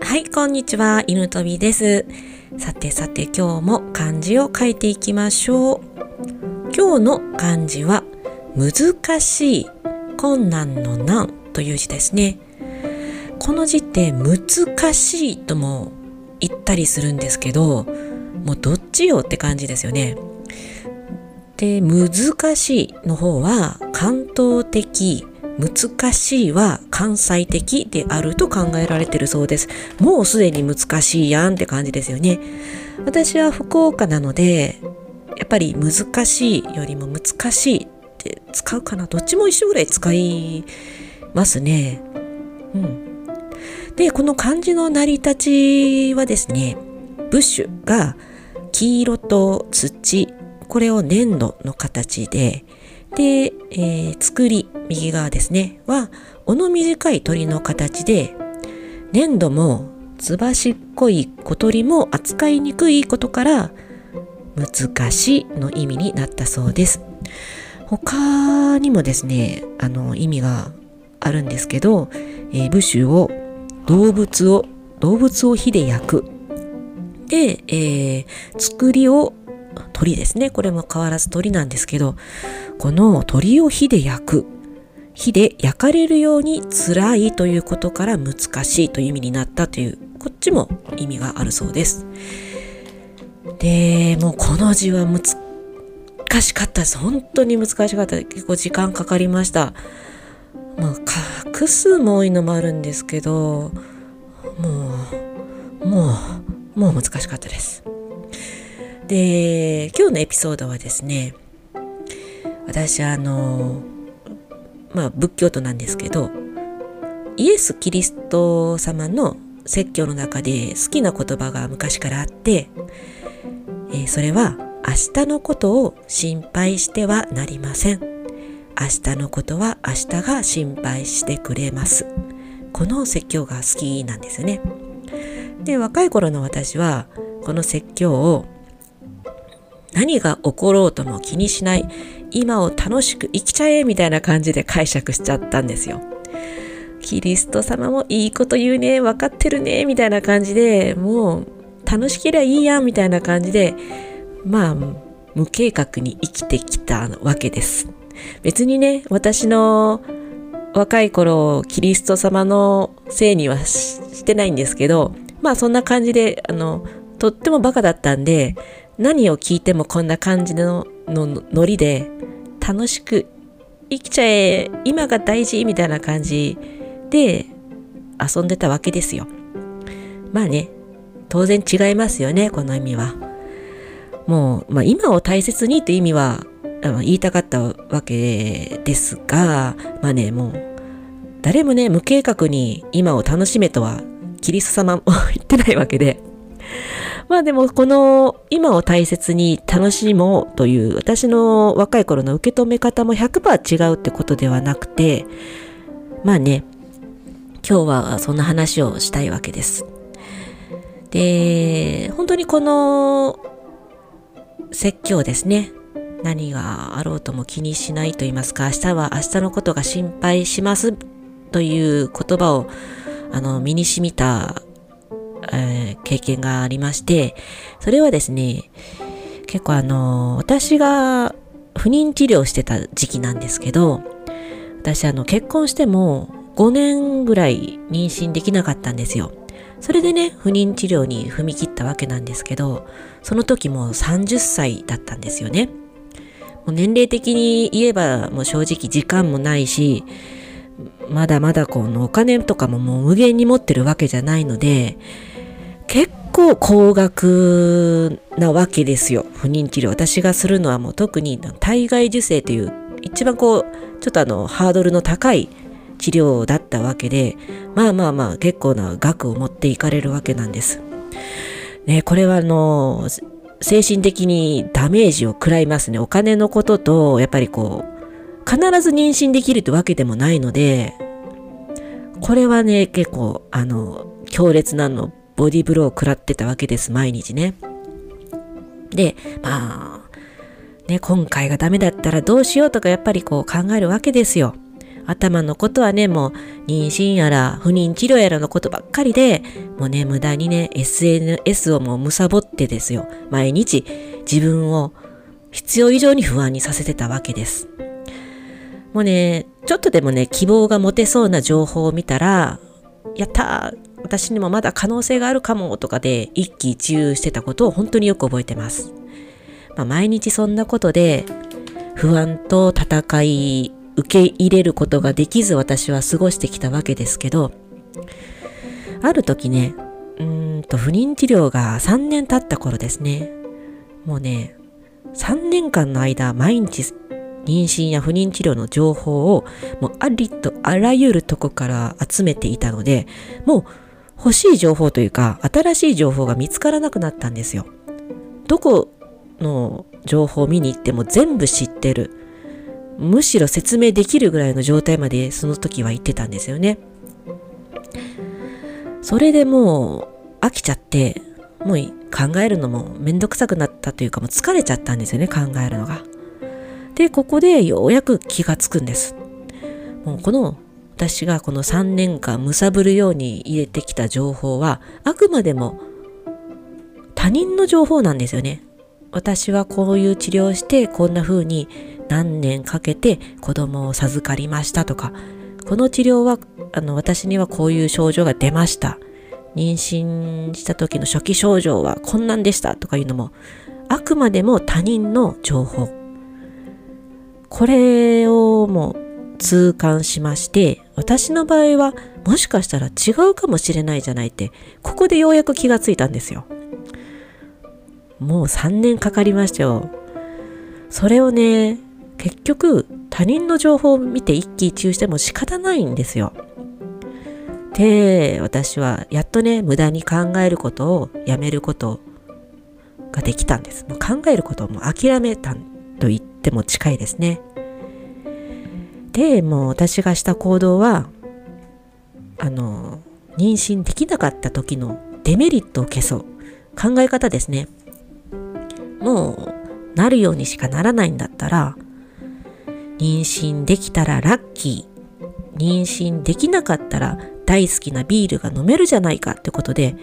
はい、こんにちは。犬飛びです。さてさて今日も漢字を書いていきましょう。今日の漢字は難しい、困難の難という字ですね。この字って難しいとも言ったりするんですけど、もうどっちよって感じですよね。で、難しいの方は関東的、難しいは関西的であると考えられてるそうです。もうすでに難しいやんって感じですよね。私は福岡なので、やっぱり難しいよりも難しいって使うかな。どっちも一緒ぐらい使いますね。うん。で、この漢字の成り立ちはですね、ブッシュが黄色と土、これを粘土の形で、で、えー、作り、右側ですね、は、尾の短い鳥の形で、粘土もずばしっこい小鳥も扱いにくいことから、難しいの意味になったそうです。他にもですね、あの、意味があるんですけど、えー、ブシュを、動物を、動物を火で焼く。で、えー、作りを鳥ですね。これも変わらず鳥なんですけど、この鳥を火で焼く。火で焼かれるように辛いということから難しいという意味になったという、こっちも意味があるそうです。で、もうこの字は難しかったです。本当に難しかった。結構時間かかりました。まあ、画数も多いのもあるんですけど、もう、もう、もう難しかったです。で、今日のエピソードはですね、私あの、まあ仏教徒なんですけど、イエス・キリスト様の説教の中で好きな言葉が昔からあって、えー、それは明日のことを心配してはなりません。明日のことは明日が心配してくれます。この説教が好きなんですよね。で、若い頃の私はこの説教を何が起ころうとも気にしない、今を楽しく生きちゃえみたいな感じで解釈しちゃったんですよ。キリスト様もいいこと言うね、分かってるね、みたいな感じで、もう楽しければいいや、みたいな感じで、まあ、無計画に生きてきたわけです。別にね、私の若い頃、キリスト様のせいにはしてないんですけど、まあそんな感じで、あの、とってもバカだったんで、何を聞いてもこんな感じののノリで楽しく生きちゃえ今が大事みたいな感じで遊んでたわけですよ。まあね当然違いますよねこの意味は。もう、まあ、今を大切にという意味は言いたかったわけですがまあねもう誰もね無計画に今を楽しめとはキリスト様も 言ってないわけでまあでもこの今を大切に楽しもうという私の若い頃の受け止め方も100%違うってことではなくて、まあね、今日はそんな話をしたいわけです。で、本当にこの説教ですね。何があろうとも気にしないと言いますか、明日は明日のことが心配しますという言葉をあの身に染みたえ、経験がありまして、それはですね、結構あの、私が不妊治療してた時期なんですけど、私あの、結婚しても5年ぐらい妊娠できなかったんですよ。それでね、不妊治療に踏み切ったわけなんですけど、その時も30歳だったんですよね。もう年齢的に言えばもう正直時間もないし、まだまだこのお金とかももう無限に持ってるわけじゃないので、結構高額なわけですよ。不妊治療。私がするのはもう特に体外受精という一番こう、ちょっとあの、ハードルの高い治療だったわけで、まあまあまあ結構な額を持っていかれるわけなんです。ね、これはあの、精神的にダメージを食らいますね。お金のことと、やっぱりこう、必ず妊娠できるってわけでもないので、これはね、結構、あの、強烈なの、ボディブローを食らってたわけです、毎日ね。で、まあ、ね、今回がダメだったらどうしようとかやっぱりこう考えるわけですよ。頭のことはね、もう妊娠やら不妊治療やらのことばっかりで、もうね、無駄にね、SNS をもう貪ってですよ。毎日自分を必要以上に不安にさせてたわけです。もうね、ちょっとでもね、希望が持てそうな情報を見たら、やったー私にもまだ可能性があるかもとかで一喜一憂してたことを本当によく覚えてます。まあ、毎日そんなことで不安と戦い受け入れることができず私は過ごしてきたわけですけど、ある時ね、うんと不妊治療が3年経った頃ですね。もうね、3年間の間毎日妊娠や不妊治療の情報をもうありとあらゆるとこから集めていたので、もう欲しい情報というか新しい情報が見つからなくなったんですよ。どこの情報を見に行っても全部知ってる。むしろ説明できるぐらいの状態までその時は言ってたんですよね。それでもう飽きちゃって、もう考えるのもめんどくさくなったというかもう疲れちゃったんですよね、考えるのが。で、ここでようやく気がつくんです。もうこの私がこの3年間貪るように入れてきた情報はあくまでも他人の情報なんですよね。私はこういう治療をしてこんな風に何年かけて子供を授かりましたとか、この治療は、あの、私にはこういう症状が出ました。妊娠した時の初期症状はこんなんでしたとかいうのも、あくまでも他人の情報。これをもう痛感しまして、私の場合はもしかしたら違うかもしれないじゃないって、ここでようやく気がついたんですよ。もう3年かかりましたよ。それをね、結局他人の情報を見て一喜一憂しても仕方ないんですよ。で、私はやっとね、無駄に考えることをやめることができたんです。もう考えることをもう諦めたと言っても近いですね。で、もう私がした行動は、あの、妊娠できなかった時のデメリットを消そう。考え方ですね。もう、なるようにしかならないんだったら、妊娠できたらラッキー。妊娠できなかったら大好きなビールが飲めるじゃないかってことで、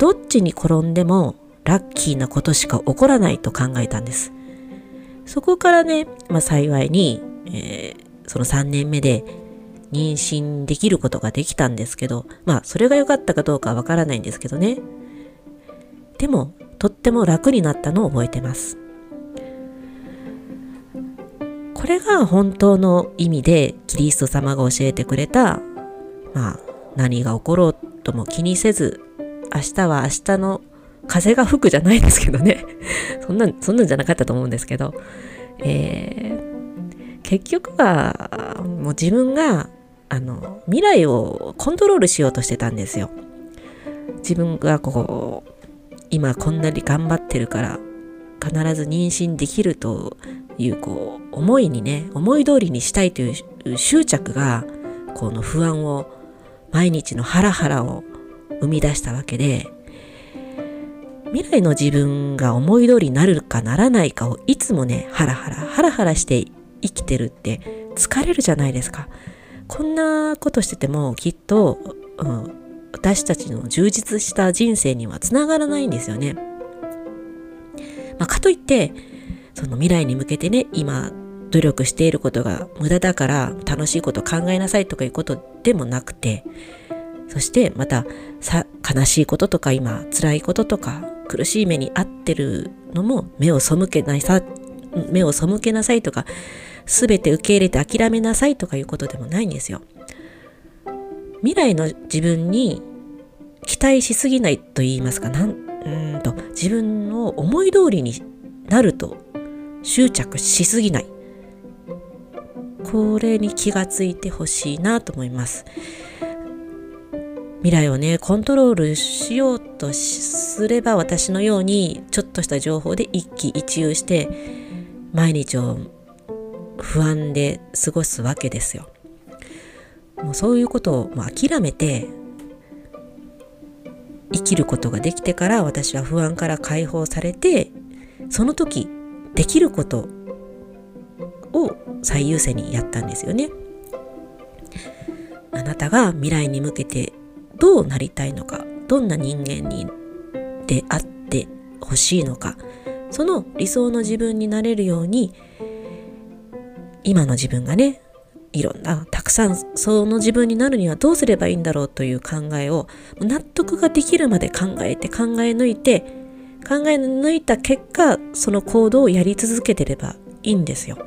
どっちに転んでもラッキーなことしか起こらないと考えたんです。そこからね、まあ幸いに、えー、その3年目で妊娠できることができたんですけど、まあそれが良かったかどうかはわからないんですけどね。でも、とっても楽になったのを覚えてます。これが本当の意味でキリスト様が教えてくれた、まあ、何が起ころうとも気にせず、明日は明日の風が吹くじゃないですけどね。そんなん、そんなんじゃなかったと思うんですけど、え、結局は、もう自分が、あの、未来をコントロールしようとしてたんですよ。自分がこう、今こんなに頑張ってるから、必ず妊娠できるというこう思いにね思い通りにしたいという執着がこの不安を毎日のハラハラを生み出したわけで未来の自分が思い通りになるかならないかをいつもねハラハラハラハラして生きてるって疲れるじゃないですかこんなことしててもきっと、うん、私たちの充実した人生にはつながらないんですよね。まあ、かといってその未来に向けてね、今努力していることが無駄だから楽しいこと考えなさいとかいうことでもなくて、そしてまたさ悲しいこととか今辛いこととか苦しい目に遭ってるのも目を背けないさ、目を背けなさいとか、すべて受け入れて諦めなさいとかいうことでもないんですよ。未来の自分に期待しすぎないと言いますか、なんうんと自分の思い通りになると執着しすぎない。これに気がついてほしいなと思います。未来をね、コントロールしようとすれば私のようにちょっとした情報で一喜一憂して毎日を不安で過ごすわけですよ。もうそういうことを諦めて生きることができてから私は不安から解放されてその時できることを最優先にやったんですよね。あなたが未来に向けてどうなりたいのか、どんな人間にであってほしいのか、その理想の自分になれるように、今の自分がね、いろんな、たくさんその自分になるにはどうすればいいんだろうという考えを納得ができるまで考えて考え抜いて考え抜いた結果その行動をやり続けてればいいんですよ。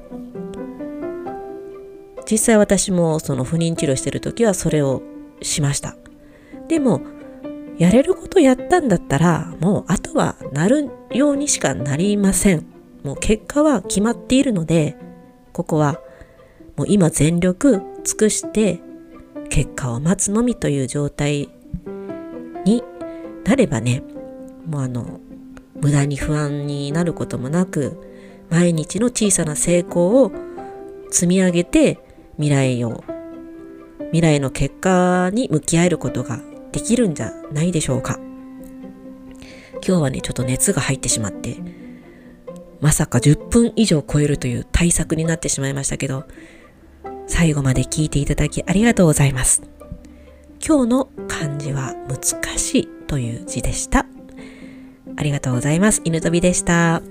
実際私もその不妊治療してる時はそれをしました。でもやれることやったんだったらもうあとはなるようにしかなりません。もう結果は決まっているのでここはもう今全力尽くして結果を待つのみという状態になればね、もうあの、無駄に不安になることもなく、毎日の小さな成功を積み上げて未来を、未来の結果に向き合えることができるんじゃないでしょうか。今日はね、ちょっと熱が入ってしまって、まさか10分以上超えるという対策になってしまいましたけど、最後まで聞いていただきありがとうございます。今日の漢字は難しいという字でした。ありがとうございます。犬飛びでした。